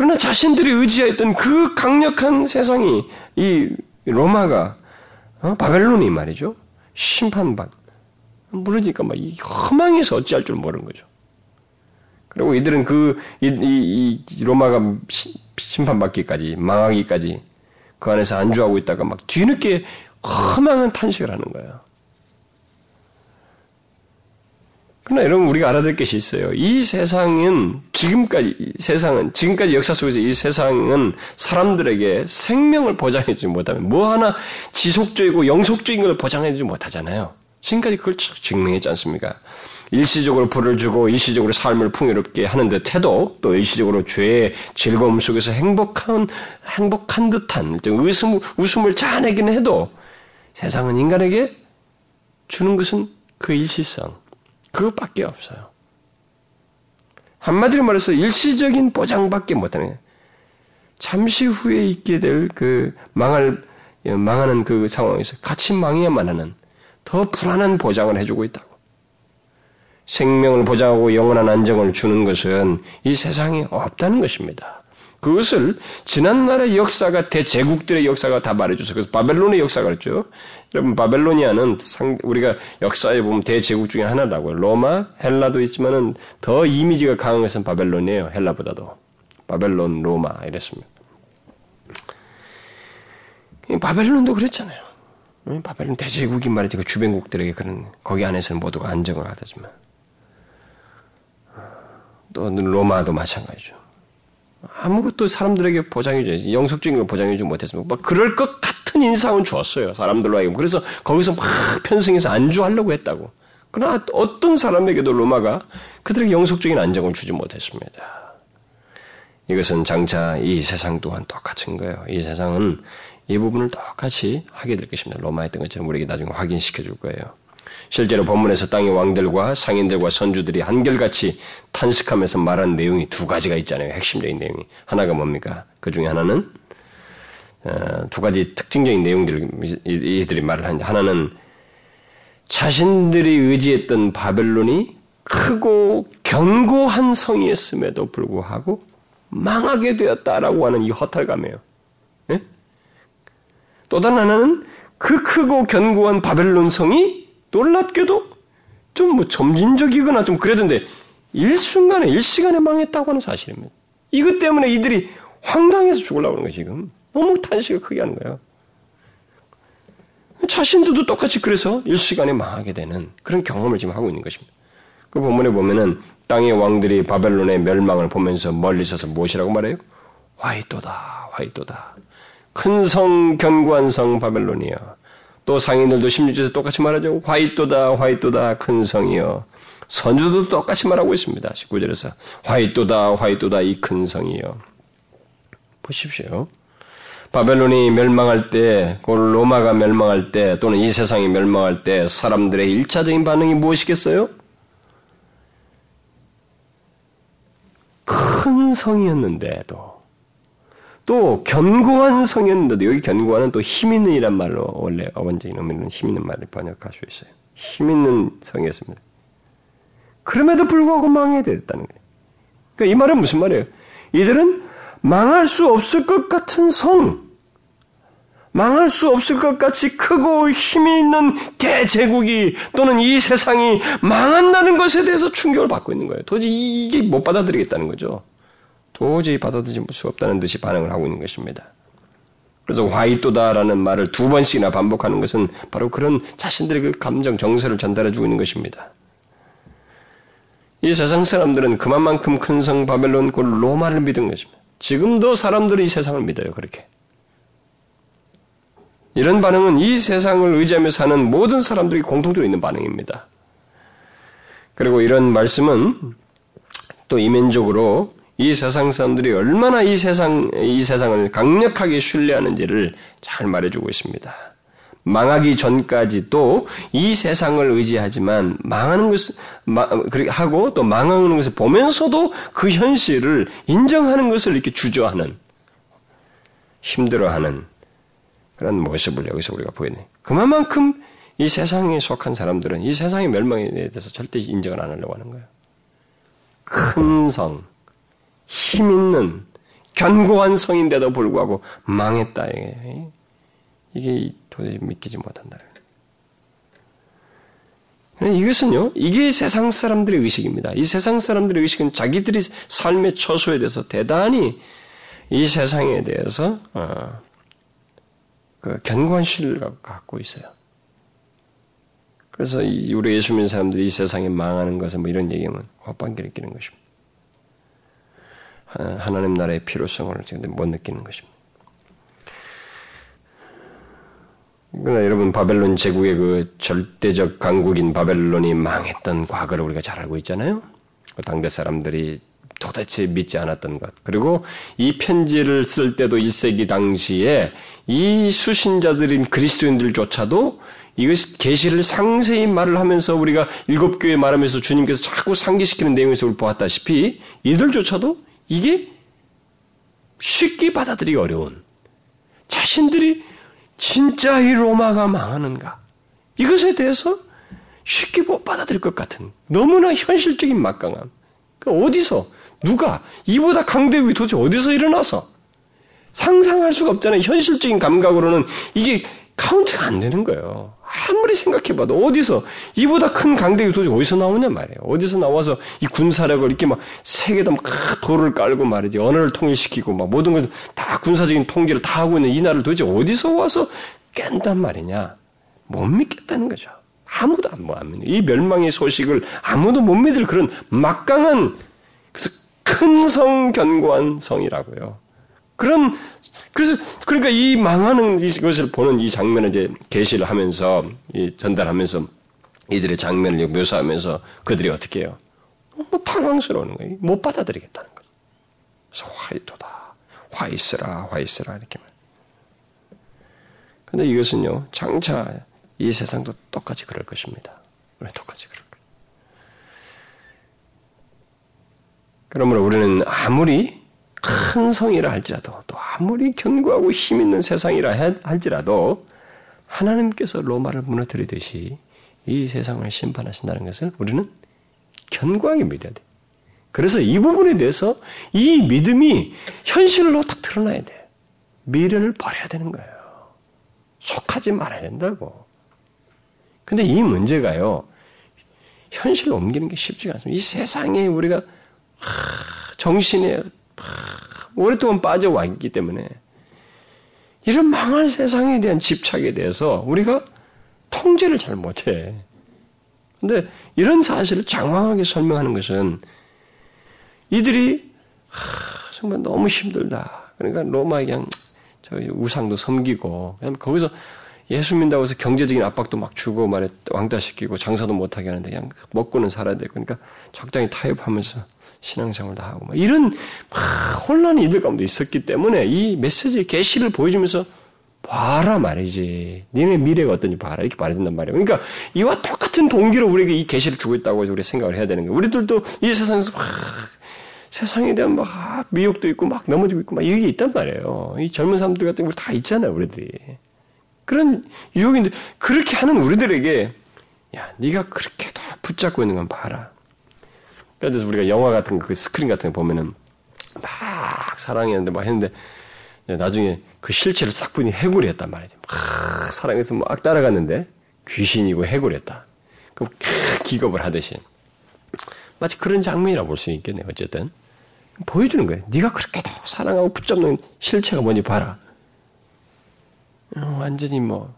그러나 자신들이 의지했던 그 강력한 세상이 이 로마가 어? 바벨론이 말이죠. 심판받. 무너지니까 막 이 허망해서 어찌할 줄 모르는 거죠. 그리고 이들은 그, 이, 이, 이 로마가 심판받기까지, 망하기까지 그 안에서 안주하고 있다가 막 뒤늦게 허망한 탄식을 하는 거예요. 그러나 여러분 우리가 알아둘 것이 있어요. 이 세상은 지금까지 세상은 지금까지 역사 속에서 이 세상은 사람들에게 생명을 보장해 주지 못하면 뭐 하나 지속적이고 영속적인 걸 보장해 주지 못하잖아요. 지금까지 그걸 증명했지 않습니까? 일시적으로 불을 주고 일시적으로 삶을 풍요롭게 하는 듯 해도 또 일시적으로 죄의 즐거움 속에서 행복한 행복한 듯한 웃음 웃음을 자아내긴 해도 세상은 인간에게 주는 것은 그 일시성, 그것밖에 없어요. 한마디로 말해서 일시적인 보장밖에 못하는 잠시 후에 있게 될 그 망할 망하는 그 상황에서 같이 망해야만 하는 더 불안한 보장을 해주고 있다고. 생명을 보장하고 영원한 안정을 주는 것은 이 세상에 없다는 것입니다. 그것을 지난 날의 역사가 대제국들의 역사가 다 말해줘서 그래서 바벨론의 역사가 그랬죠. 여러분 바벨로니아는 상, 우리가 역사에 보면 대제국 중에 하나라고요. 로마, 헬라도 있지만은 더 이미지가 강한 것은 바벨론이에요. 헬라보다도 바벨론, 로마 이랬습니다. 바벨론도 그랬잖아요. 바벨론 대제국이 말이죠. 그 주변국들에게 그런 거기 안에서는 모두가 안정을 하다지만 또 로마도 마찬가지죠. 아무것도 사람들에게 보장해줘야지. 영속적인 걸 보장해주지 못했으면, 막 그럴 것 같 은 인상은 주었어요. 사람들로 하여금. 그래서 거기서 막 편승해서 안주하려고 했다고. 그러나 어떤 사람에게도 로마가 그들에게 영속적인 안정을 주지 못했습니다. 이것은 장차 이 세상 또한 똑같은 거예요. 이 세상은 이 부분을 똑같이 하게 될 것입니다. 로마 했던 것처럼 우리에게 나중에 확인시켜 줄 거예요. 실제로 본문에서 땅의 왕들과 상인들과 선주들이 한결같이 탄식하면서 말한 내용이 두 가지가 있잖아요. 핵심적인 내용이. 하나가 뭡니까? 그 중에 하나는 어, 두 가지 특징적인 내용들을 이들이 말을 하는데 하나는 자신들이 의지했던 바벨론이 크고 견고한 성이었음에도 불구하고 망하게 되었다라고 하는 이 허탈감이에요. 네? 또 다른 하나는 그 크고 견고한 바벨론 성이 놀랍게도 좀 뭐 점진적이거나 좀 그랬는데 일순간에 일시간에 망했다고 하는 사실입니다. 이것 때문에 이들이 황당해서 죽으려고 하는 거예요, 지금. 너무 탄식을 크게 하는 거예요. 자신들도 똑같이 그래서 일시간에 망하게 되는 그런 경험을 지금 하고 있는 것입니다. 그 본문에 보면은 땅의 왕들이 바벨론의 멸망을 보면서 멀리 서서 무엇이라고 말해요? 화이또다, 화이또다. 큰 성, 견고한 성 바벨론이야. 또 상인들도 16절에서 똑같이 말하죠. 화이또다 화이또다 큰 성이여. 선주도 똑같이 말하고 있습니다. 19절에서 화이또다 화이또다 이 큰 성이여. 보십시오. 바벨론이 멸망할 때, 곧 로마가 멸망할 때, 또는 이 세상이 멸망할 때 사람들의 일차적인 반응이 무엇이겠어요? 큰 성이었는데도 또 견고한 성이었는데도 여기 견고한은 또 힘 있는 이란 말로 원래 어원적인 의미는 힘 있는 말을 번역할 수 있어요. 힘 있는 성이었습니다. 그럼에도 불구하고 망해야 됐다는 거예요. 그러니까 이 말은 무슨 말이에요? 이들은 망할 수 없을 것 같은 성, 망할 수 없을 것 같이 크고 힘이 있는 대제국이 또는 이 세상이 망한다는 것에 대해서 충격을 받고 있는 거예요. 도저히 이게 못 받아들이겠다는 거죠. 도저히 받아들일 수 없다는 듯이 반응을 하고 있는 것입니다. 그래서 화이또다라는 말을 두 번씩이나 반복하는 것은 바로 그런 자신들의 그 감정, 정서를 전달해 주고 있는 것입니다. 이 세상 사람들은 그만큼 큰 성 바벨론 곧 로마를 믿은 것입니다. 지금도 사람들이 이 세상을 믿어요, 그렇게. 이런 반응은 이 세상을 의지하며 사는 모든 사람들이 공통적으로 있는 반응입니다. 그리고 이런 말씀은 또 이면적으로 이 세상 사람들이 얼마나 이 세상, 이 세상을 강력하게 신뢰하는지를 잘 말해주고 있습니다. 망하기 전까지도 이 세상을 의지하지만 망하는 것을 하고 또 망하는 것을 보면서도 그 현실을 인정하는 것을 이렇게 주저하는 힘들어하는 그런 모습을 여기서 우리가 보이네. 그만큼 이 세상에 속한 사람들은 이 세상의 멸망에 대해서 절대 인정을 안 하려고 하는 거예요. 큰 성, 힘 있는 견고한 성인데도 불구하고 망했다. 이게 도저히 믿기지 못한다. 이것은요, 이게 세상 사람들의 의식입니다. 이 세상 사람들의 의식은 자기들이 삶의 처소에 대해서 대단히 이 세상에 대해서 어, 그 견고한 신뢰를 갖고 있어요. 그래서 우리 예수 믿는 사람들이 이 세상에 망하는 것은 뭐 이런 얘기하면 헛방귀를 끼는 것입니다. 하나님 나라의 필요성을 지금 못 느끼는 것입니다. 그러나 여러분 바벨론 제국의 그 절대적 강국인 바벨론이 망했던 과거를 우리가 잘 알고 있잖아요. 그 당대 사람들이 도대체 믿지 않았던 것. 그리고 이 편지를 쓸 때도 1세기 당시에 이 수신자들인 그리스도인들조차도 이것이 계시를 상세히 말을 하면서 우리가 일곱 교회 말하면서 주님께서 자꾸 상기시키는 내용에서 우리 보았다시피 이들조차도 이게 쉽게 받아들이기 어려운 자신들이 진짜 이 로마가 망하는가 이것에 대해서 쉽게 못 받아들일 것 같은 너무나 현실적인 막강함. 그러니까 어디서 누가 이보다 강대국이 도대체 어디서 일어나서 상상할 수가 없잖아요. 현실적인 감각으로는 이게 카운트가 안 되는 거예요. 아무리 생각해봐도 어디서 이보다 큰 강대국이 도대체 어디서 나오냐 말이에요. 어디서 나와서 이 군사력을 이렇게 막 세계도 막 도를 깔고 말이지 언어를 통일시키고 막 모든 걸다 군사적인 통계를 다 하고 있는 이 나라를 도대체 어디서 와서 깬단 말이냐? 못 믿겠다는 거죠. 아무도 안, 뭐안 믿는. 이 멸망의 소식을 아무도 못 믿을 그런 막강한 그래서 큰 성 견고한 성이라고요. 그런 그래서 그러니까 이 망하는 이것을 보는 이 장면을 이제 게시를 하면서 전달하면서 이들의 장면을 묘사하면서 그들이 어떻게 해요? 뭐 당황스러운 거예요. 못 받아들이겠다는 거죠. 그래서 화이토다, 화이스라, 화이스라 이렇게 말. 근데 이것은요 장차 이 세상도 똑같이 그럴 것입니다. 왜 똑같이 그럴 거예요? 그러므로 우리는 아무리 큰 성이라 할지라도 또 아무리 견고하고 힘 있는 세상이라 할지라도 하나님께서 로마를 무너뜨리듯이 이 세상을 심판하신다는 것을 우리는 견고하게 믿어야 돼. 그래서 이 부분에 대해서 이 믿음이 현실로 딱 드러나야 돼. 미련을 버려야 되는 거예요. 속하지 말아야 된다고. 근데 이 문제가요, 현실로 옮기는 게 쉽지가 않습니다. 이 세상에 우리가 정신에 오랫동안 빠져와 있기 때문에 이런 망할 세상에 대한 집착에 대해서 우리가 통제를 잘 못해. 근데 이런 사실을 장황하게 설명하는 것은 이들이 하, 정말 너무 힘들다. 그러니까 로마에 그냥 저 우상도 섬기고 그냥 거기서 예수 믿다고 해서 경제적인 압박도 막 주고 말에 왕따시키고 장사도 못하게 하는데 그냥 먹고는 살아야 되고 그러니까 적당히 타협하면서 신앙생활도 하고 막 이런 막 혼란이 이들 가운데 있었기 때문에 이 메시지의 계시를 보여주면서 봐라 말이지. 니네 미래가 어떤지 봐라. 이렇게 말해준단 말이에요. 그러니까 이와 똑같은 동기로 우리에게 이 계시를 주고 있다고 우리 생각을 해야 되는 거예요. 우리들도 이 세상에서 막 세상에 대한 막 미혹도 있고 막 넘어지고 있고 막 이게 있단 말이에요. 이 젊은 사람들 같은 거 다 있잖아요, 우리들이. 그런 유혹인데 그렇게 하는 우리들에게 야, 네가 그렇게 다 붙잡고 있는 건 봐라. 그래서 우리가 영화 같은 그 스크린 같은 거 보면은 막 사랑했는데 막 했는데 나중에 그 실체를 싹 보니 해골이었단 말이지. 막 사랑해서 막 따라갔는데 귀신이고 해골이었다. 그럼 기겁을 하듯이 마치 그런 장면이라 볼 수 있겠네요. 어쨌든 보여주는 거예요. 네가 그렇게도 사랑하고 붙잡는 실체가 뭔지 봐라. 어, 완전히 뭐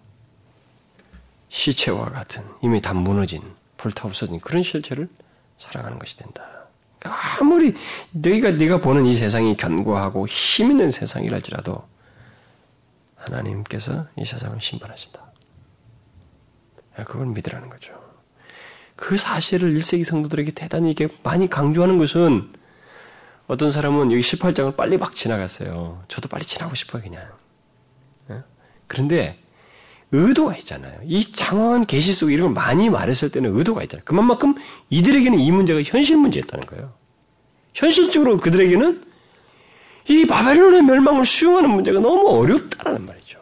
시체와 같은 이미 다 무너진 불타 없어진 그런 실체를 사랑하는 것이 된다. 아무리 너희가 네가 보는 이 세상이 견고하고 힘 있는 세상이랄지라도 하나님께서 이 세상을 심판하신다. 그걸 믿으라는 거죠. 그 사실을 1세기 성도들에게 대단히 이게 많이 강조하는 것은 어떤 사람은 여기 18장을 빨리 막 지나갔어요. 저도 빨리 지나고 싶어요, 그냥. 그런데 의도가 있잖아요. 이 장황한 계시 속에 이런 걸 많이 말했을 때는 의도가 있잖아요. 그만큼 이들에게는 이 문제가 현실 문제였다는 거예요. 현실적으로 그들에게는 이 바벨론의 멸망을 수용하는 문제가 너무 어렵다라는 말이죠.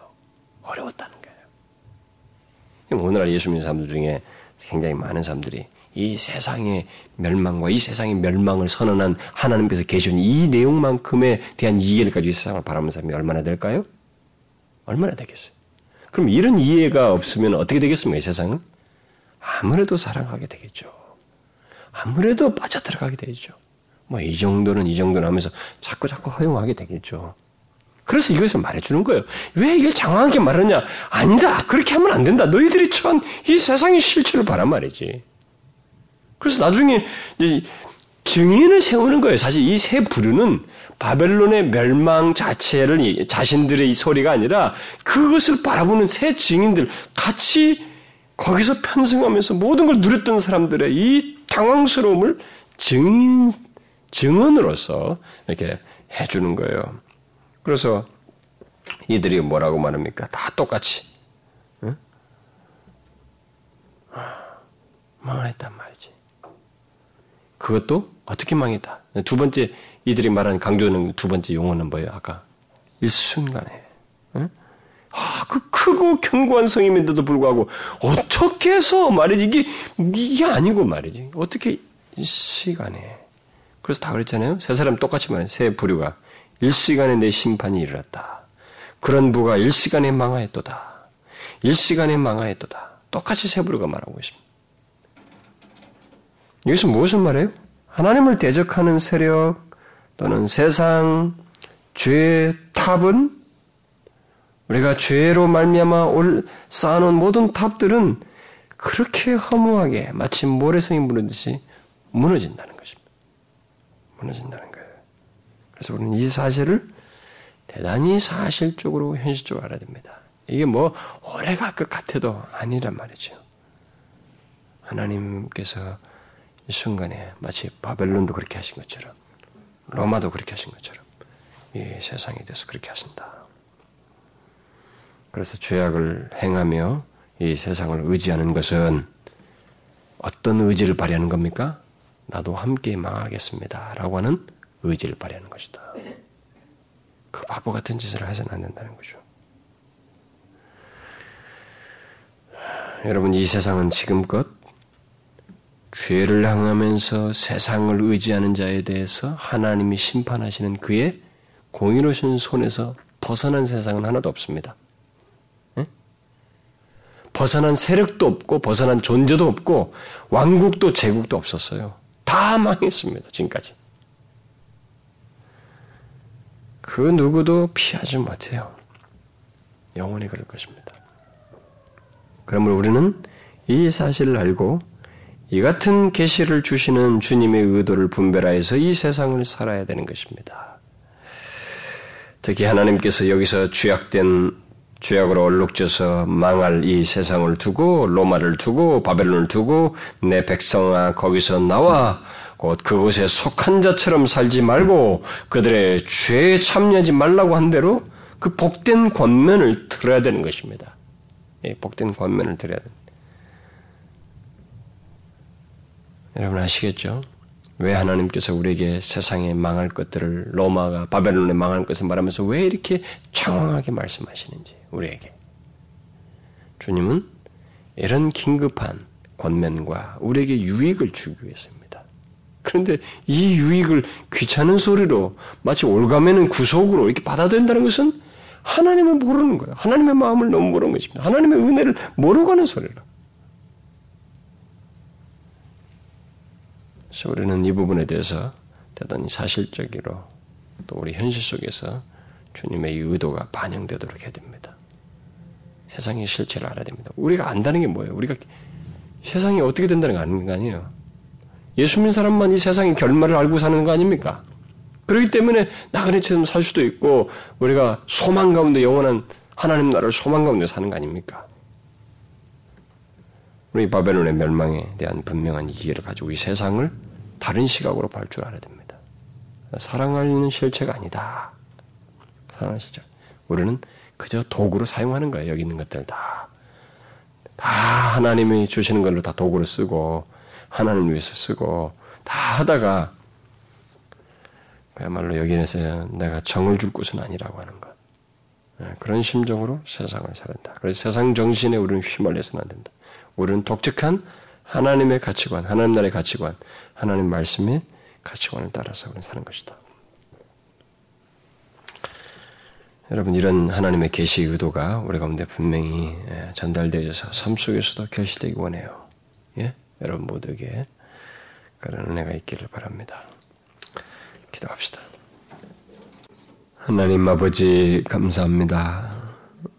어려웠다는 거예요. 오늘날 예수 믿는 사람들 중에 굉장히 많은 사람들이 이 세상의 멸망과 이 세상의 멸망을 선언한 하나님께서 계신 이 내용만큼에 대한 이해를 가지고 이 세상을 바라보는 사람이 얼마나 될까요? 얼마나 되겠어요? 그럼 이런 이해가 없으면 어떻게 되겠습니까? 이 세상은? 아무래도 사랑하게 되겠죠. 아무래도 빠져들어가게 되죠. 뭐 이 정도는 이 정도는 하면서 자꾸 자꾸 허용하게 되겠죠. 그래서 이것을 말해주는 거예요. 왜 이걸 장황하게 말하냐? 아니다. 그렇게 하면 안 된다. 너희들이 처한 이 세상의 실체를 바란 말이지. 그래서 나중에 증인을 세우는 거예요. 사실 이 세 부류는 바벨론의 멸망 자체를 자신들의 이 소리가 아니라 그것을 바라보는 새 증인들 같이 거기서 편승하면서 모든 걸 누렸던 사람들의 이 당황스러움을 증인 증언으로서 이렇게 해주는 거예요. 그래서 이들이 뭐라고 말합니까? 다 똑같이 응? 망했단 말이지. 그것도 어떻게 망했다? 두 번째 이들이 말하는 강조하는 두 번째 용어는 뭐예요? 아까 일순간에. 응? 아, 그 크고 견고한 성임인데도 불구하고 어떻게 해서 말이지 이게 이게 아니고 말이지 어떻게 시간에 그래서 다 그랬잖아요. 세 사람 똑같이 말해 세 부류가 일시간에 내 심판이 일어났다. 그런 부가 일시간에 망하였도다. 일시간에 망하였도다. 똑같이 세 부류가 말하고 있습니다. 여기서 무엇을 말해요? 하나님을 대적하는 세력 또는 세상 죄의 탑은 우리가 죄로 말미암아 올 쌓아놓은 모든 탑들은 그렇게 허무하게 마치 모래성이 무너듯이 무너진다는 것입니다. 무너진다는 거예요. 그래서 우리는 이 사실을 대단히 사실적으로 현실적으로 알아야 됩니다. 이게 뭐 오래 갈것 같아도 아니란 말이죠. 하나님께서 이 순간에 마치 바벨론도 그렇게 하신 것처럼 로마도 그렇게 하신 것처럼 이 세상에 대해서 그렇게 하신다. 그래서 죄악을 행하며 이 세상을 의지하는 것은 어떤 의지를 발휘하는 겁니까? 나도 함께 망하겠습니다. 라고 하는 의지를 발휘하는 것이다. 그 바보 같은 짓을 해서는 안 된다는 거죠. 여러분, 이 세상은 지금껏 죄를 향하면서 세상을 의지하는 자에 대해서 하나님이 심판하시는 그의 공의로신 손에서 벗어난 세상은 하나도 없습니다. 네? 벗어난 세력도 없고 벗어난 존재도 없고 왕국도 제국도 없었어요. 다 망했습니다. 지금까지. 그 누구도 피하지 못해요. 영원히 그럴 것입니다. 그러므로 우리는 이 사실을 알고 이 같은 계시를 주시는 주님의 의도를 분별하여서 이 세상을 살아야 되는 것입니다. 특히 하나님께서 여기서 죄악된 죄악으로 얼룩져서 망할 이 세상을 두고 로마를 두고 바벨론을 두고 내 백성아 거기서 나와 곧 그곳에 속한 자처럼 살지 말고 그들의 죄에 참여하지 말라고 한 대로 그 복된 권면을 들어야 되는 것입니다. 예, 복된 권면을 들어야 됩니다. 여러분 아시겠죠? 왜 하나님께서 우리에게 세상에 망할 것들을 로마가 바벨론에 망할 것을 말하면서 왜 이렇게 장황하게 말씀하시는지 우리에게 주님은 이런 긴급한 권면과 우리에게 유익을 주기 위해서입니다. 그런데 이 유익을 귀찮은 소리로 마치 올가매는 구속으로 이렇게 받아들인다는 것은 하나님을 모르는 거예요. 하나님의 마음을 너무 모르는 것입니다. 하나님의 은혜를 모르고 하는 소리라. 그래서 우리는 이 부분에 대해서 대단히 사실적으로 또 우리 현실 속에서 주님의 의도가 반영되도록 해야 됩니다. 세상의 실체를 알아야 됩니다. 우리가 안다는 게 뭐예요? 우리가 세상이 어떻게 된다는 거 아니에요. 예수 믿는 사람만 이 세상의 결말을 알고 사는 거 아닙니까? 그렇기 때문에 나그네처럼 살 수도 있고 우리가 소망 가운데 영원한 하나님 나라를 소망 가운데 사는 거 아닙니까? 우리 바벨론의 멸망에 대한 분명한 이해를 가지고 이 세상을 다른 시각으로 볼 줄 알아야 됩니다. 사랑하는 실체가 아니다. 사랑하는 실체. 우리는 그저 도구로 사용하는 거예요. 여기 있는 것들 다. 다 하나님이 주시는 걸로 다 도구로 쓰고 하나님 위해서 쓰고 다 하다가 그야말로 여기에서 내가 정을 줄 곳은 아니라고 하는 것. 예, 그런 심정으로 세상을 살았다. 그래서 세상 정신에 우리는 휘말려서는 안 된다. 우리는 독특한 하나님의 가치관, 하나님 나라의 가치관, 하나님 말씀의 가치관을 따라서 우리는 사는 것이다. 여러분 이런 하나님의 계시 의도가 우리 가운데 분명히 예, 전달되어서 삶 속에서도 결시되기 원해요. 예? 여러분 모두에게 그런 은혜가 있기를 바랍니다. 기도합시다. 하나님 아버지 감사합니다.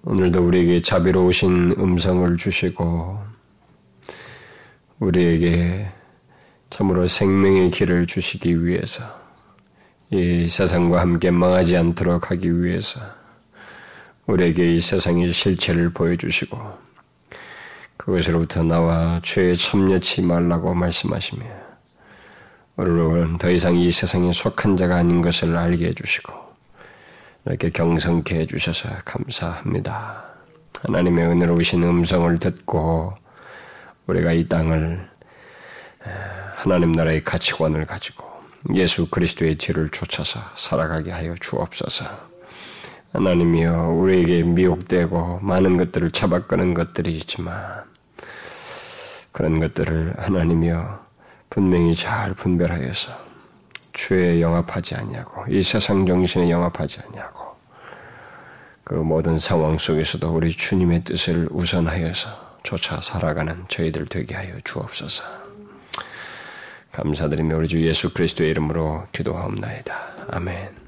오늘도 우리에게 자비로우신 음성을 주시고 우리에게 참으로 생명의 길을 주시기 위해서 이 세상과 함께 망하지 않도록 하기 위해서 우리에게 이 세상의 실체를 보여주시고 그것으로부터 나와 죄에 참여치 말라고 말씀하시며 우리는 더 이상 이 세상에 속한 자가 아닌 것을 알게 해주시고 이렇게 경성케 해주셔서 감사합니다. 하나님의 은혜로우신 음성을 듣고 우리가 이 땅을 하나님 나라의 가치관을 가지고 예수 그리스도의 뒤를 쫓아서 살아가게 하여 주옵소서. 하나님이여 우리에게 미혹되고 많은 것들을 잡아끄는 것들이 있지만 그런 것들을 하나님이여 분명히 잘 분별하여서 죄에 영합하지 아니하고 이 세상 정신에 영합하지 아니하고 그 모든 상황 속에서도 우리 주님의 뜻을 우선하여서 쫓아 살아가는 저희들 되게 하여 주옵소서. 감사드리며 우리 주 예수 그리스도의 이름으로 기도하옵나이다. 아멘.